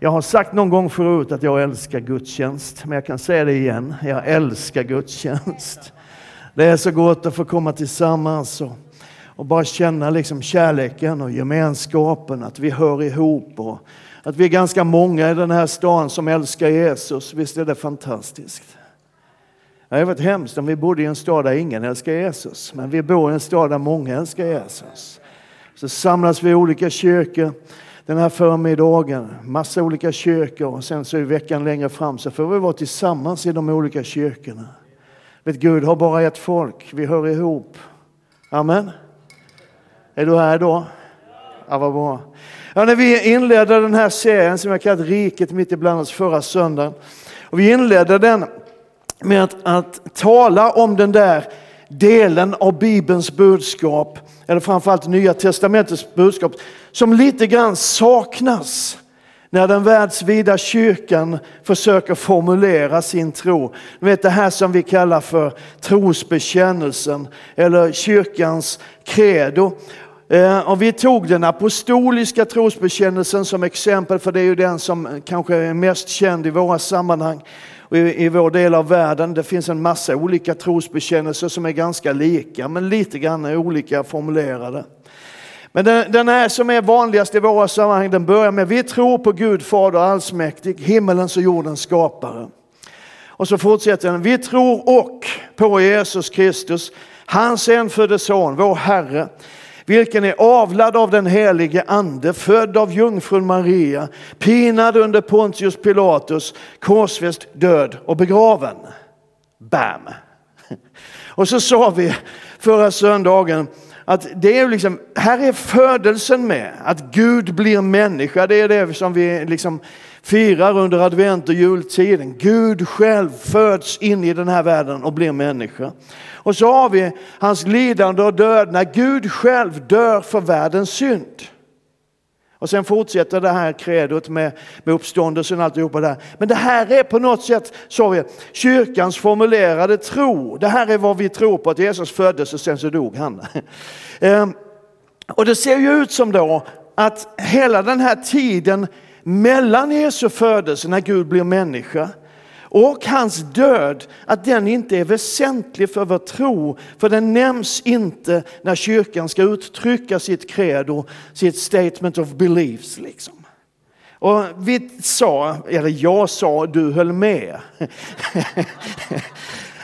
Jag har sagt någon gång förut att jag älskar gudstjänst, men jag kan säga det igen. Jag älskar gudstjänst. Det är så gott att få komma tillsammans och, och bara känna liksom kärleken och gemenskapen, att vi hör ihop och att vi är ganska många i den här stan som älskar Jesus. Visst är det fantastiskt? Det hade varit hemskt om vi bodde i en stad där ingen älskar Jesus, men vi bor i en stad där många älskar Jesus. Så samlas vi i olika kyrkor den här förmiddagen, massa olika kyrkor och sen så i veckan längre fram så får vi vara tillsammans i de olika kyrkorna. Vet, Gud har bara ett folk, vi hör ihop. Amen. Är du här idag? Ja, vad bra. Ja, när vi inledde den här serien som jag kallat Riket mitt ibland oss förra söndagen. Och vi inledde den med att, att tala om den där delen av Bibelns budskap, eller framförallt Nya Testamentets budskap, som lite grann saknas när den världsvida kyrkan försöker formulera sin tro. Ni vet det här som vi kallar för trosbekännelsen eller kyrkans credo. Eh, och vi tog den apostoliska trosbekännelsen som exempel för det är ju den som kanske är mest känd i våra sammanhang i, i vår del av världen. Det finns en massa olika trosbekännelser som är ganska lika men lite grann olika formulerade. Men den, den här som är vanligast i våra sammanhang, den börjar med vi tror på Gud Fader allsmäktig, himmelens och jordens skapare. Och så fortsätter den, vi tror och på Jesus Kristus, hans enfödde son, vår Herre, vilken är avlad av den helige ande, född av jungfrun Maria, pinad under Pontius Pilatus, korsfäst, död och begraven. Bam! Och så sa vi förra söndagen att det är liksom, här är födelsen med, att Gud blir människa. Det är det som vi liksom firar under advent och jultiden. Gud själv föds in i den här världen och blir människa. Och så har vi hans lidande och död när Gud själv dör för världens synd. Och sen fortsätter det här kredot med, med uppståndelsen och alltihopa där. Men det här är på något sätt, sa vi, kyrkans formulerade tro. Det här är vad vi tror på, att Jesus föddes och sen så dog han. Ehm, och det ser ju ut som då att hela den här tiden mellan Jesu födelse, när Gud blir människa, och hans död, att den inte är väsentlig för vår tro, för den nämns inte när kyrkan ska uttrycka sitt credo, sitt statement of beliefs. Liksom. Och vi sa, eller jag sa, du höll med.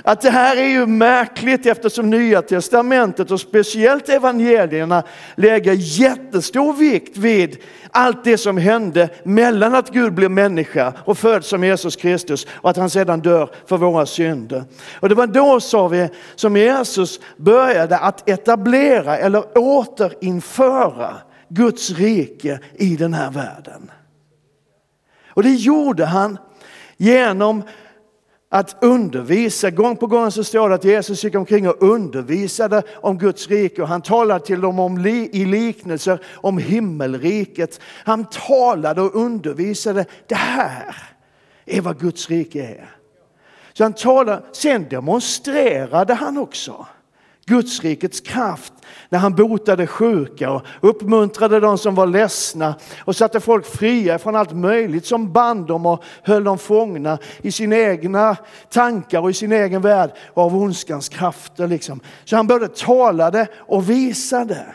att det här är ju märkligt eftersom Nya Testamentet och speciellt evangelierna lägger jättestor vikt vid allt det som hände mellan att Gud blev människa och föds som Jesus Kristus och att han sedan dör för våra synder. Och det var då, sa vi, som Jesus började att etablera eller återinföra Guds rike i den här världen. Och det gjorde han genom att undervisa. Gång på gång så står det att Jesus gick omkring och undervisade om Guds rike och han talade till dem om, i liknelser om himmelriket. Han talade och undervisade. Det här är vad Guds rike är. Så han talade, sen demonstrerade han också. Gudsrikets kraft när han botade sjuka och uppmuntrade de som var ledsna och satte folk fria från allt möjligt som band dem och höll dem fångna i sina egna tankar och i sin egen värld av ondskans krafter. Liksom. Så han både talade och visade.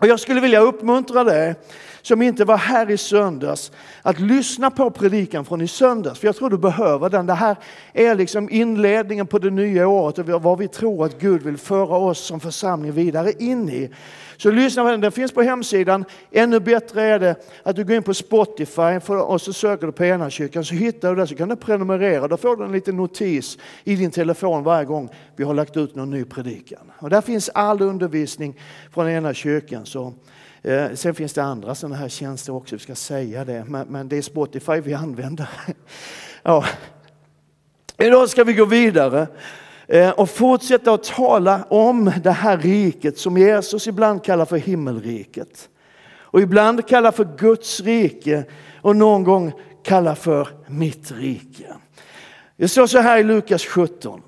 Och jag skulle vilja uppmuntra dig som inte var här i söndags att lyssna på predikan från i söndags. För jag tror du behöver den. Det här är liksom inledningen på det nya året och vad vi tror att Gud vill föra oss som församling vidare in i. Så lyssna på den, den finns på hemsidan. Ännu bättre är det att du går in på Spotify och så söker du på ena kyrkan så hittar du det så kan du prenumerera. Då får du en liten notis i din telefon varje gång vi har lagt ut någon ny predikan. Och där finns all undervisning från ena kyrkan. Så Eh, sen finns det andra sådana här tjänster också, vi ska säga det, men, men det är Spotify vi använder. ja. Idag ska vi gå vidare eh, och fortsätta att tala om det här riket som Jesus ibland kallar för himmelriket. Och ibland kallar för Guds rike och någon gång kallar för mitt rike. Det står så här i Lukas 17.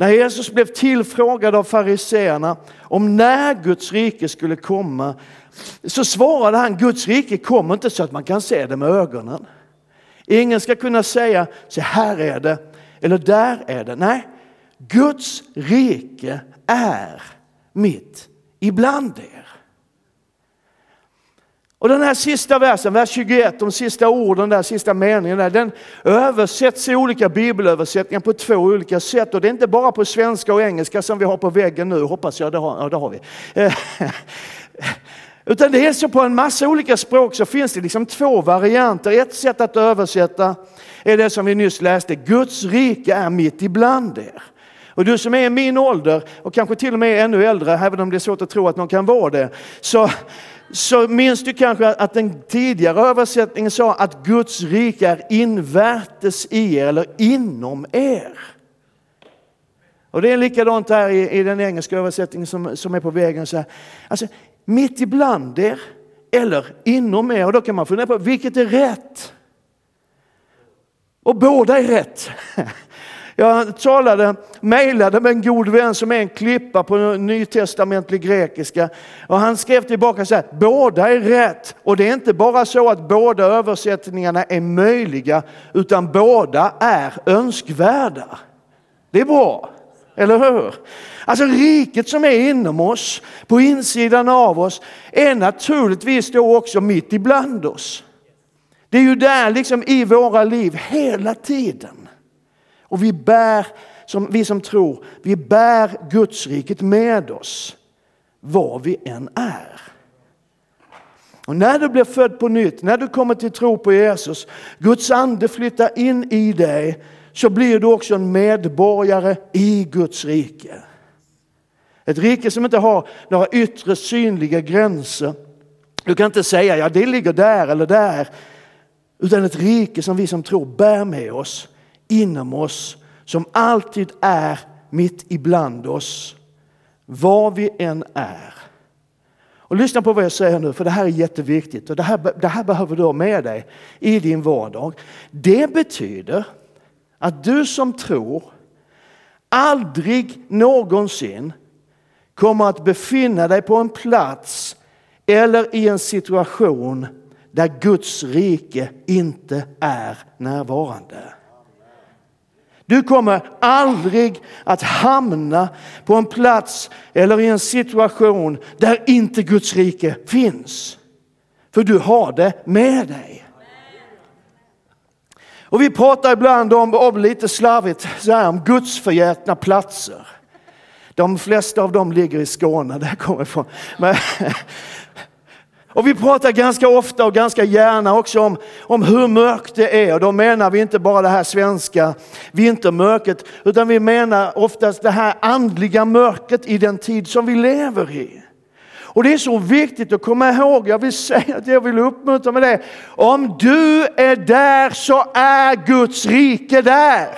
När Jesus blev tillfrågad av fariseerna om när Guds rike skulle komma så svarade han Guds rike kommer inte så att man kan se det med ögonen. Ingen ska kunna säga så här är det eller där är det. Nej, Guds rike är mitt ibland er. Och den här sista versen, vers 21, de sista orden, där, sista meningen, där, den översätts i olika bibelöversättningar på två olika sätt. Och det är inte bara på svenska och engelska som vi har på väggen nu, hoppas jag, det har, ja, det har vi. Eh, utan det är så på en massa olika språk så finns det liksom två varianter. Ett sätt att översätta är det som vi nyss läste, Guds rike är mitt ibland er. Och du som är i min ålder och kanske till och med ännu äldre, även om det är svårt att tro att någon kan vara det, så, så minns du kanske att den tidigare översättningen sa att Guds rike är invärtes i er eller inom er. Och det är likadant här i, i den engelska översättningen som, som är på vägen. Så här. Alltså, mitt ibland er eller inom er. Och då kan man fundera på vilket är rätt? Och båda är rätt. Jag talade, mejlade med en god vän som är en klippa på nytestamentlig grekiska. Och han skrev tillbaka så här, båda är rätt. Och det är inte bara så att båda översättningarna är möjliga, utan båda är önskvärda. Det är bra, eller hur? Alltså riket som är inom oss, på insidan av oss, är naturligtvis då också mitt ibland oss. Det är ju där liksom i våra liv hela tiden. Och vi bär, som, vi som tror, vi bär Gudsriket med oss var vi än är. Och när du blir född på nytt, när du kommer till tro på Jesus, Guds ande flyttar in i dig, så blir du också en medborgare i Guds rike. Ett rike som inte har några yttre synliga gränser. Du kan inte säga, ja det ligger där eller där. Utan ett rike som vi som tror bär med oss, inom oss, som alltid är mitt ibland oss, var vi än är. Och lyssna på vad jag säger nu, för det här är jätteviktigt och det här, det här behöver du ha med dig i din vardag. Det betyder att du som tror aldrig någonsin kommer att befinna dig på en plats eller i en situation där Guds rike inte är närvarande. Du kommer aldrig att hamna på en plats eller i en situation där inte Guds rike finns. För du har det med dig. Och vi pratar ibland om, om lite slarvigt, så här, om gudsförgätna platser. De flesta av dem ligger i Skåne, där jag kommer ifrån. Men, och vi pratar ganska ofta och ganska gärna också om, om hur mörkt det är. Och då menar vi inte bara det här svenska vintermörkret, utan vi menar oftast det här andliga mörkret i den tid som vi lever i. Och det är så viktigt att komma ihåg, jag vill säga att jag vill uppmuntra med det. Om du är där så är Guds rike där.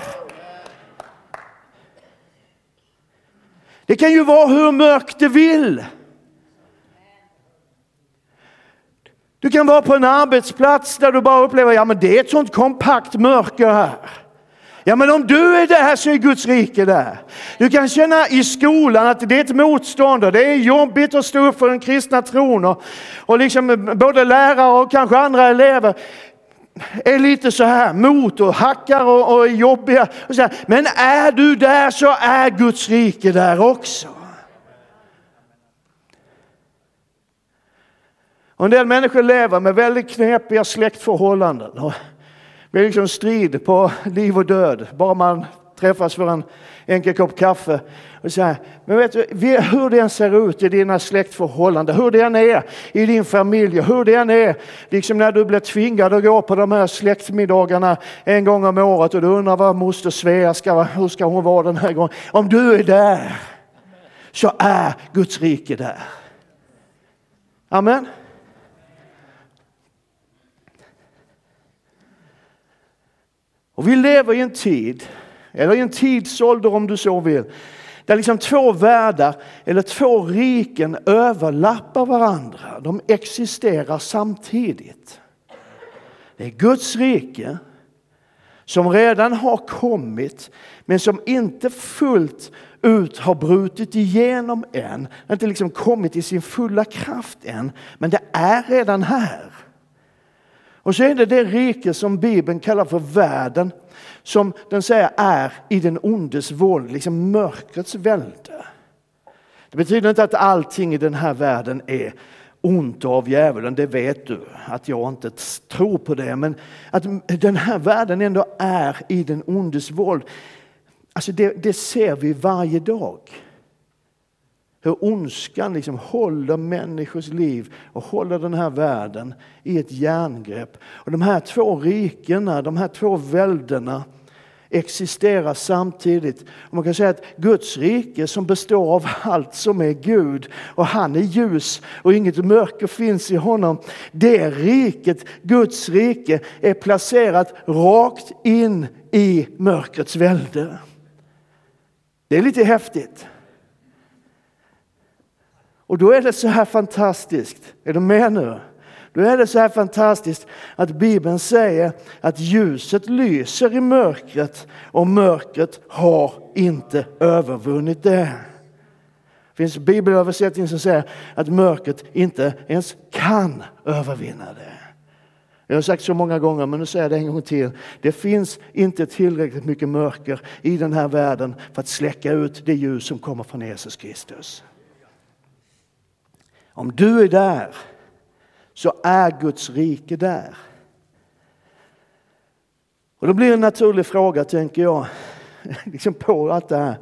Det kan ju vara hur mörkt det vill. Du kan vara på en arbetsplats där du bara upplever, ja men det är ett sånt kompakt mörker här. Ja men om du är där så är Guds rike där. Du kan känna i skolan att det är ett motstånd och det är jobbigt att stå upp för den kristna tron. Och, och liksom både lärare och kanske andra elever är lite så här mot och hackar och, och är jobbiga. Och så här. Men är du där så är Guds rike där också. Och en del människor lever med väldigt knepiga släktförhållanden. Och det är liksom strid på liv och död, bara man träffas för en enkel kopp kaffe. Och så här. Men vet du, hur det än ser ut i dina släktförhållanden, hur det än är i din familj, hur det än är liksom när du blir tvingad att gå på de här släktmiddagarna en gång om året och du undrar vad moster Svea ska, hur ska hon vara den här gången? Om du är där så är Guds rike där. Amen. Och vi lever i en tid, eller i en tidsålder om du så vill, där liksom två världar eller två riken överlappar varandra. De existerar samtidigt. Det är Guds rike som redan har kommit men som inte fullt ut har brutit igenom än. Inte liksom kommit i sin fulla kraft än, men det är redan här. Och så är det det rike som Bibeln kallar för världen, som den säger är i den ondes våld, liksom mörkrets välde. Det betyder inte att allting i den här världen är ont av djävulen, det vet du att jag inte tror på det. Men att den här världen ändå är i den ondes våld, alltså det, det ser vi varje dag. Hur ondskan liksom håller människors liv och håller den här världen i ett järngrepp. Och de här två rikena, de här två väldena existerar samtidigt. Och man kan säga att Guds rike som består av allt som är Gud och han är ljus och inget mörker finns i honom. Det riket, Guds rike, är placerat rakt in i mörkrets välde. Det är lite häftigt. Och då är det så här fantastiskt. Är du med nu? Då är det så här fantastiskt att Bibeln säger att ljuset lyser i mörkret och mörkret har inte övervunnit det. Det finns bibelöversättning som säger att mörkret inte ens kan övervinna det. Jag har sagt så många gånger, men nu säger jag det en gång till. Det finns inte tillräckligt mycket mörker i den här världen för att släcka ut det ljus som kommer från Jesus Kristus. Om du är där så är Guds rike där. Och då blir en naturlig fråga, tänker jag, liksom på allt det här.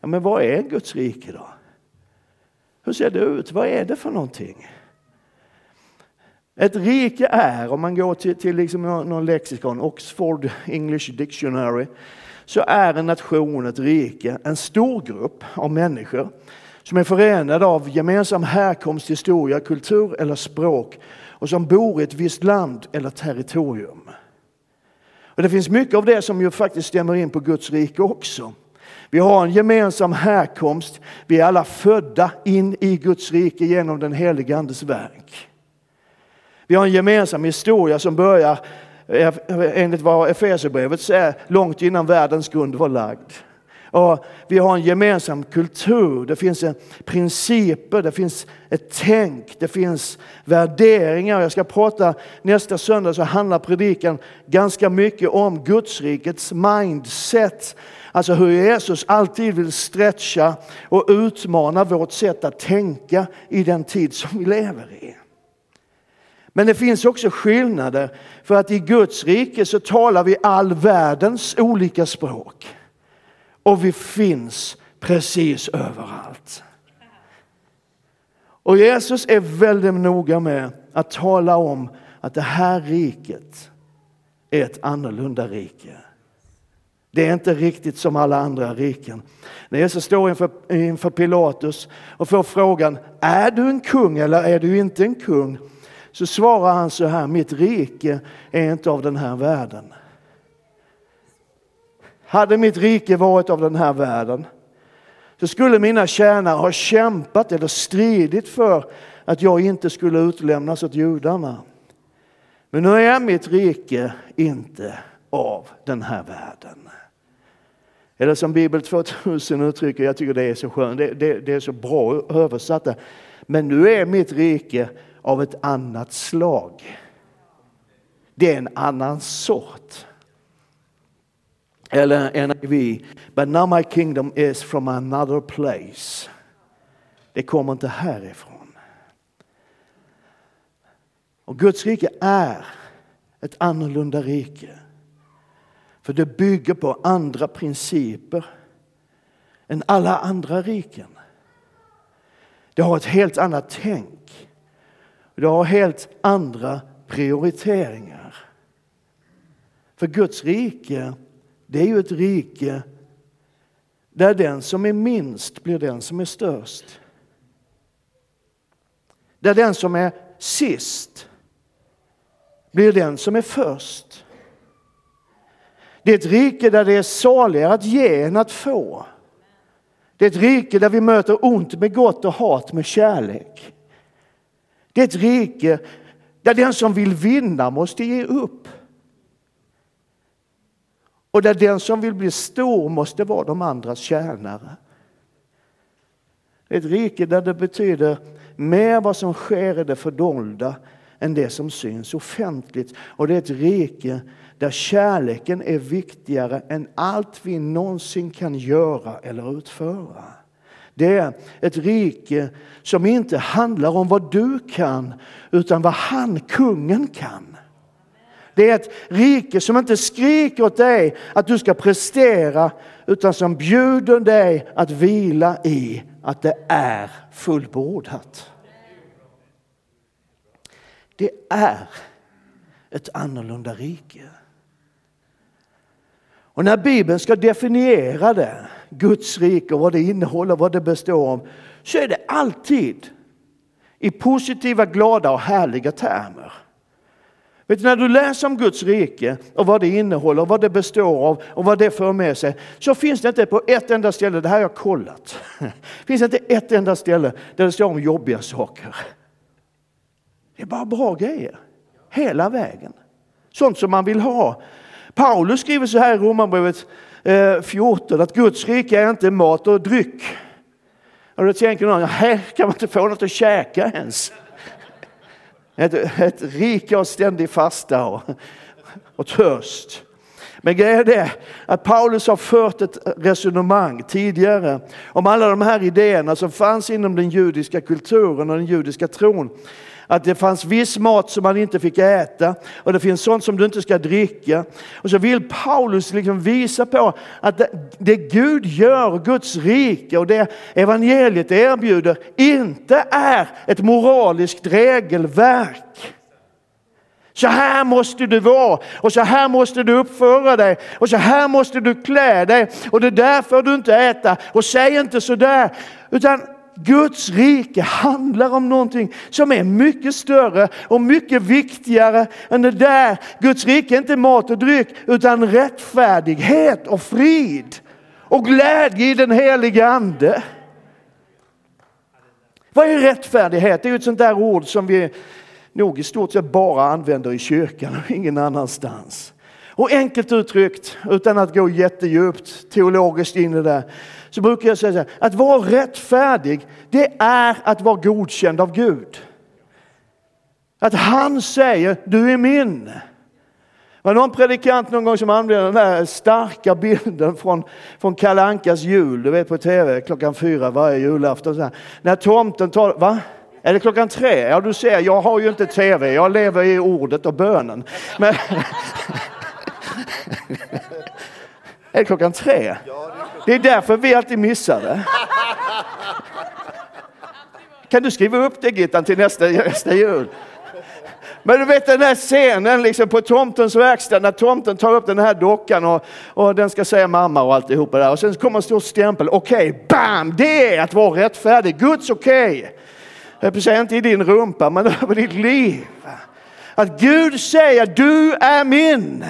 Ja, men vad är Guds rike då? Hur ser det ut? Vad är det för någonting? Ett rike är, om man går till, till liksom någon lexikon, Oxford English Dictionary, så är en nation, ett rike, en stor grupp av människor som är förenade av gemensam härkomst, historia, kultur eller språk och som bor i ett visst land eller territorium. Och det finns mycket av det som ju faktiskt stämmer in på Guds rike också. Vi har en gemensam härkomst. Vi är alla födda in i Guds rike genom den helige Andes verk. Vi har en gemensam historia som börjar eh, enligt vad Efesierbrevet säger långt innan världens grund var lagd. Och vi har en gemensam kultur, det finns principer, det finns ett tänk, det finns värderingar. Jag ska prata nästa söndag så handlar predikan ganska mycket om Gudsrikets mindset. Alltså hur Jesus alltid vill stretcha och utmana vårt sätt att tänka i den tid som vi lever i. Men det finns också skillnader för att i Guds rike så talar vi all världens olika språk och vi finns precis överallt. Och Jesus är väldigt noga med att tala om att det här riket är ett annorlunda rike. Det är inte riktigt som alla andra riken. När Jesus står inför, inför Pilatus och får frågan, är du en kung eller är du inte en kung? Så svarar han så här, mitt rike är inte av den här världen. Hade mitt rike varit av den här världen så skulle mina tjänare ha kämpat eller stridit för att jag inte skulle utlämnas åt judarna. Men nu är mitt rike inte av den här världen. Eller som Bibel 2000 uttrycker, jag tycker det är så skönt, det, det, det är så bra översatt. Men nu är mitt rike av ett annat slag. Det är en annan sort. Eller NIV, but now my kingdom is from another place. Det kommer inte härifrån. Och Guds rike är ett annorlunda rike. För det bygger på andra principer än alla andra riken. Det har ett helt annat tänk. Det har helt andra prioriteringar. För Guds rike det är ju ett rike där den som är minst blir den som är störst. Där den som är sist blir den som är först. Det är ett rike där det är saligare att ge än att få. Det är ett rike där vi möter ont med gott och hat med kärlek. Det är ett rike där den som vill vinna måste ge upp. Och där den som vill bli stor måste vara de andras tjänare. Ett rike där det betyder mer vad som sker i det fördolda än det som syns offentligt. Och det är ett rike där kärleken är viktigare än allt vi någonsin kan göra eller utföra. Det är ett rike som inte handlar om vad du kan utan vad han, kungen, kan. Det är ett rike som inte skriker åt dig att du ska prestera utan som bjuder dig att vila i att det är fullbordat. Det är ett annorlunda rike. Och när Bibeln ska definiera det, Guds rike och vad det innehåller, vad det består av, så är det alltid i positiva, glada och härliga termer. Vet du, när du läser om Guds rike och vad det innehåller, vad det består av och vad det för med sig, så finns det inte på ett enda ställe, det här har jag kollat, finns inte ett enda ställe där det står om jobbiga saker. Det är bara bra grejer, hela vägen. Sånt som man vill ha. Paulus skriver så här i Romarbrevet eh, 14 att Guds rike är inte mat och dryck. Och då tänker någon, här kan man inte få något att käka ens. Ett, ett rike av ständig fasta och, och törst. Men grejen är det att Paulus har fört ett resonemang tidigare om alla de här idéerna som fanns inom den judiska kulturen och den judiska tron att det fanns viss mat som man inte fick äta och det finns sånt som du inte ska dricka. Och så vill Paulus liksom visa på att det, det Gud gör, Guds rike och det evangeliet erbjuder inte är ett moraliskt regelverk. Så här måste du vara och så här måste du uppföra dig och så här måste du klä dig och det där får du inte äta och säg inte så där. Utan Guds rike handlar om någonting som är mycket större och mycket viktigare än det där. Guds rike är inte mat och dryck utan rättfärdighet och frid och glädje i den heliga ande. Vad är rättfärdighet? Det är ett sånt där ord som vi nog i stort sett bara använder i kyrkan och ingen annanstans. Och enkelt uttryckt, utan att gå jättedjupt teologiskt in i det, så brukar jag säga så här, att vara rättfärdig, det är att vara godkänd av Gud. Att han säger, du är min. Det var någon predikant någon gång som använde den där starka bilden från, från Kalle Ankas jul, du vet på tv klockan fyra varje julafton. Så här. När tomten tar, va? Är det klockan tre? Ja, du ser, jag har ju inte tv, jag lever i ordet och bönen. Men... är det klockan tre? Det är därför vi alltid missar det. Kan du skriva upp det Gittan till nästa, nästa jul? Men du vet den här scenen liksom på tomtens verkstad när tomten tar upp den här dockan och, och den ska säga mamma och alltihopa där. Och sen kommer en stor stämpel. Okej, okay, bam! Det är att vara rättfärdig. Guds okej. Okay. Jag säga inte i din rumpa, men över ditt liv. Att Gud säger du är min.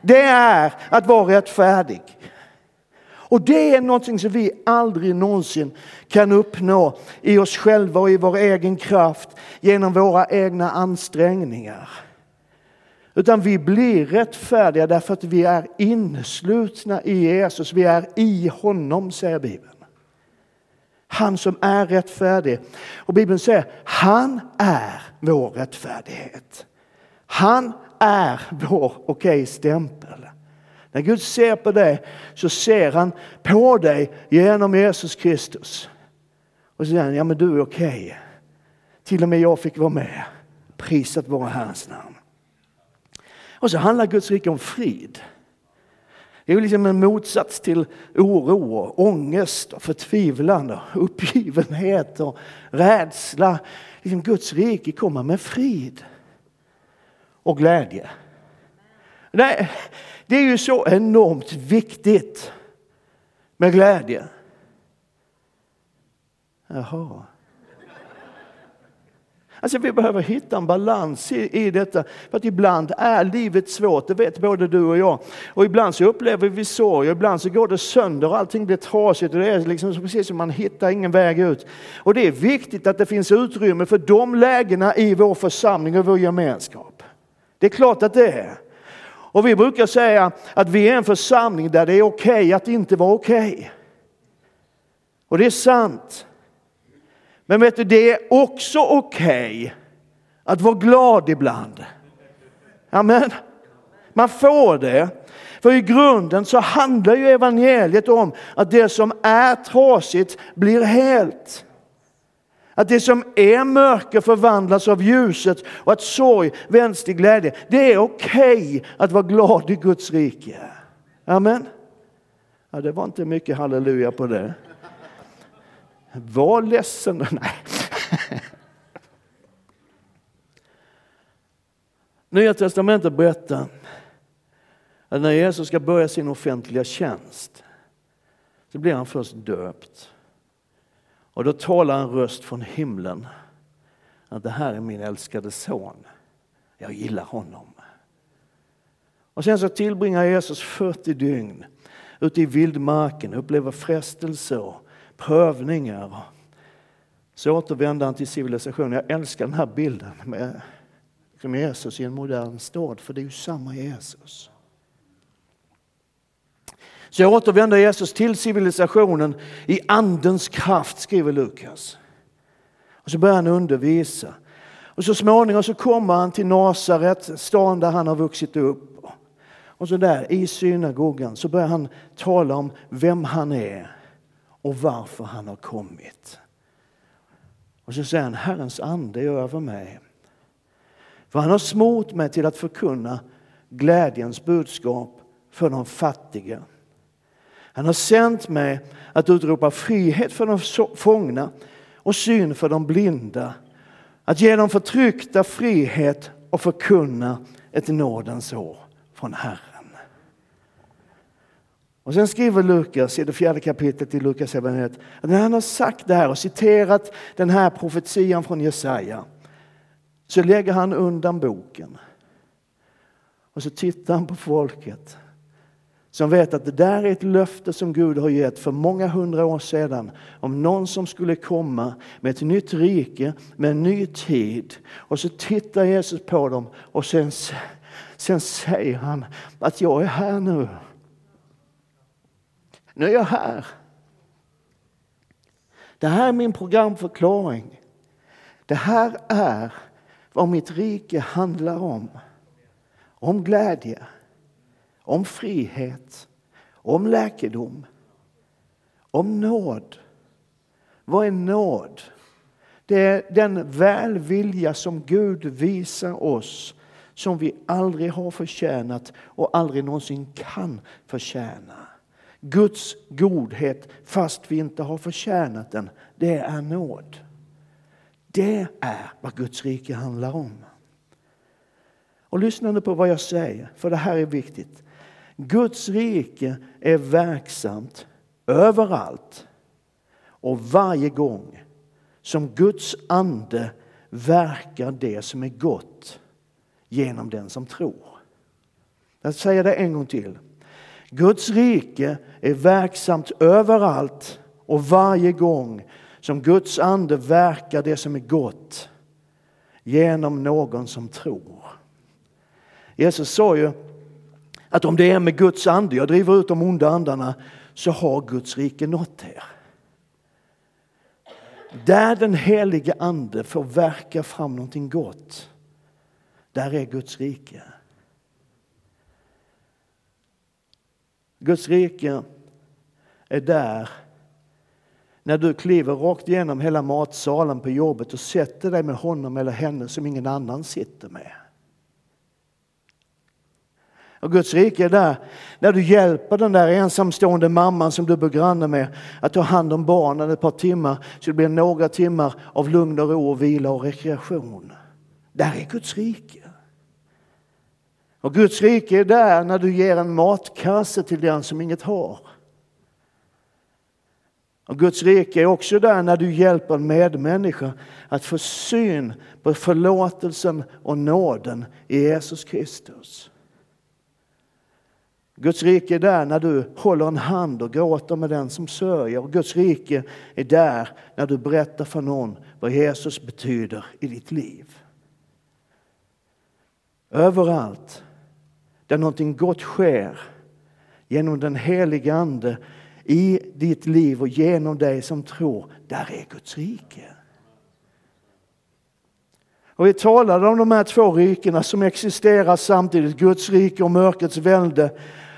Det är att vara rättfärdig. Och det är någonting som vi aldrig någonsin kan uppnå i oss själva och i vår egen kraft genom våra egna ansträngningar. Utan vi blir rättfärdiga därför att vi är inneslutna i Jesus. Vi är i honom, säger Bibeln. Han som är rättfärdig. Och Bibeln säger, han är vår rättfärdighet. Han är vår okej-stämpel. När Gud ser på dig så ser han på dig genom Jesus Kristus. Och så säger han, ja men du är okej. Okay. Till och med jag fick vara med. Prisat vara Herrens namn. Och så handlar Guds rike om frid. Det är liksom en motsats till oro, och ångest, och förtvivlan, och uppgivenhet och rädsla. Liksom Guds rike kommer med frid och glädje. Nej, det är ju så enormt viktigt med glädje. Jaha. Alltså vi behöver hitta en balans i, i detta. För att ibland är livet svårt, det vet både du och jag. Och ibland så upplever vi sorg, och ibland så går det sönder och allting blir trasigt. Och det är liksom precis som man hittar ingen väg ut. Och det är viktigt att det finns utrymme för de lägena i vår församling och vår gemenskap. Det är klart att det är. Och vi brukar säga att vi är en församling där det är okej okay att inte vara okej. Okay. Och det är sant. Men vet du, det är också okej okay att vara glad ibland. Amen. Man får det. För i grunden så handlar ju evangeliet om att det som är trasigt blir helt. Att det som är mörker förvandlas av ljuset och att sorg vänds till glädje. Det är okej okay att vara glad i Guds rike. Amen. Ja, det var inte mycket halleluja på det. Var ledsen. Nej. Nya testamentet berättar att när Jesus ska börja sin offentliga tjänst så blir han först döpt. Och då talar en röst från himlen att det här är min älskade son. Jag gillar honom. Och sen så tillbringar Jesus 40 dygn ute i vildmarken, upplever frestelser och prövningar. Så återvänder han till civilisationen. Jag älskar den här bilden med Jesus i en modern stad, för det är ju samma Jesus. Så återvänder Jesus till civilisationen i andens kraft, skriver Lukas. Och så börjar han undervisa. Och så småningom så kommer han till Nasaret, stan där han har vuxit upp. Och så där i synagogan så börjar han tala om vem han är och varför han har kommit. Och så säger han, Herrens ande är över mig. För han har smort mig till att förkunna glädjens budskap för de fattiga. Han har sänt mig att utropa frihet för de fångna och syn för de blinda. Att ge de förtryckta frihet och förkunna ett nådens år från Herren. Och sen skriver Lukas i det fjärde kapitlet i Lukas evangeliet att när han har sagt det här och citerat den här profetian från Jesaja så lägger han undan boken. Och så tittar han på folket som vet att det där är ett löfte som Gud har gett för många hundra år sedan om någon som skulle komma med ett nytt rike, med en ny tid. Och så tittar Jesus på dem och sen, sen säger han att jag är här nu. Nu är jag här. Det här är min programförklaring. Det här är vad mitt rike handlar om. Om glädje om frihet, om läkedom, om nåd. Vad är nåd? Det är den välvilja som Gud visar oss som vi aldrig har förtjänat och aldrig någonsin kan förtjäna. Guds godhet fast vi inte har förtjänat den, det är nåd. Det är vad Guds rike handlar om. Och lyssna nu på vad jag säger, för det här är viktigt. Guds rike är verksamt överallt och varje gång som Guds ande verkar det som är gott genom den som tror. Jag säger det en gång till. Guds rike är verksamt överallt och varje gång som Guds ande verkar det som är gott genom någon som tror. Jesus sa ju att om det är med Guds ande, jag driver ut de onda andarna, så har Guds rike nått er. Där den helige ande får verka fram någonting gott, där är Guds rike. Guds rike är där när du kliver rakt igenom hela matsalen på jobbet och sätter dig med honom eller henne som ingen annan sitter med. Och Guds rike är där när du hjälper den där ensamstående mamman som du bor granne med att ta hand om barnen ett par timmar så det blir några timmar av lugn och ro och vila och rekreation. Där är Guds rike. Och Guds rike är där när du ger en matkasse till den som inget har. Och Guds rike är också där när du hjälper en medmänniska att få syn på förlåtelsen och nåden i Jesus Kristus. Guds rike är där när du håller en hand och gråter med den som sörjer. Och Guds rike är där när du berättar för någon vad Jesus betyder i ditt liv. Överallt där någonting gott sker genom den heliga Ande i ditt liv och genom dig som tror, där är Guds rike. Och vi talade om de här två rikena som existerar samtidigt, Guds rike och mörkrets välde.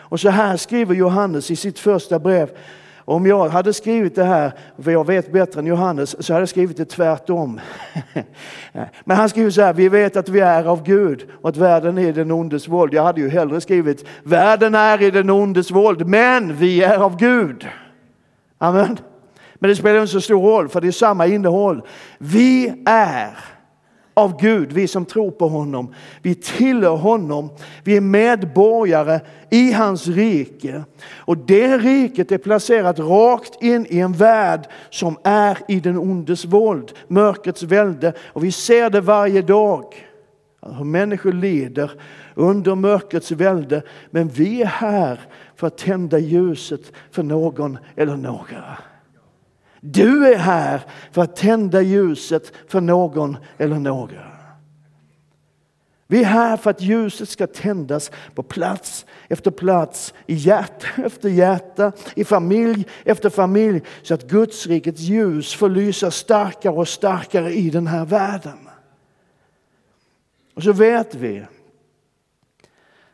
Och så här skriver Johannes i sitt första brev. Om jag hade skrivit det här, för jag vet bättre än Johannes, så hade jag skrivit det tvärtom. Men han skriver så här, vi vet att vi är av Gud och att världen är i den ondes våld. Jag hade ju hellre skrivit, världen är i den ondes våld, men vi är av Gud. Amen. Men det spelar inte så stor roll, för det är samma innehåll. Vi är av Gud, vi som tror på honom. Vi tillhör honom. Vi är medborgare i hans rike. Och det riket är placerat rakt in i en värld som är i den ondes våld, mörkrets välde. Och vi ser det varje dag. Hur människor lider under mörkrets välde. Men vi är här för att tända ljuset för någon eller några. Du är här för att tända ljuset för någon eller några. Vi är här för att ljuset ska tändas på plats efter plats, i hjärta efter hjärta, i familj efter familj, så att Guds rikets ljus får lysa starkare och starkare i den här världen. Och så vet vi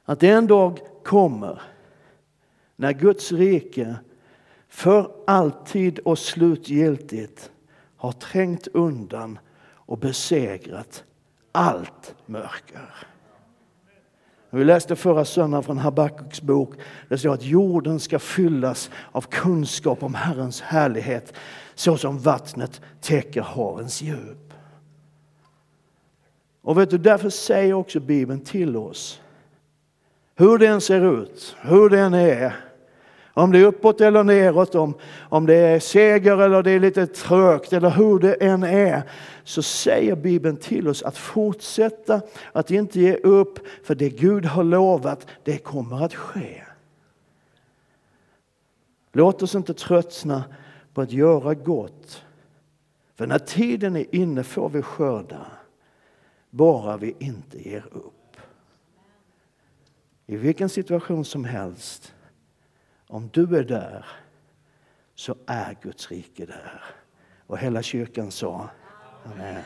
att en dag kommer när Guds rike för alltid och slutgiltigt har trängt undan och besegrat allt mörker. Vi läste förra söndagen från Habakkuks bok. Det står att jorden ska fyllas av kunskap om Herrens härlighet så som vattnet täcker havens djup. Och vet du, därför säger också Bibeln till oss hur den ser ut, hur den är, om det är uppåt eller neråt, om, om det är seger eller det är lite trögt eller hur det än är, så säger Bibeln till oss att fortsätta, att inte ge upp, för det Gud har lovat, det kommer att ske. Låt oss inte tröttna på att göra gott. För när tiden är inne får vi skörda, bara vi inte ger upp. I vilken situation som helst om du är där så är Guds rike där. Och hela kyrkan sa Amen.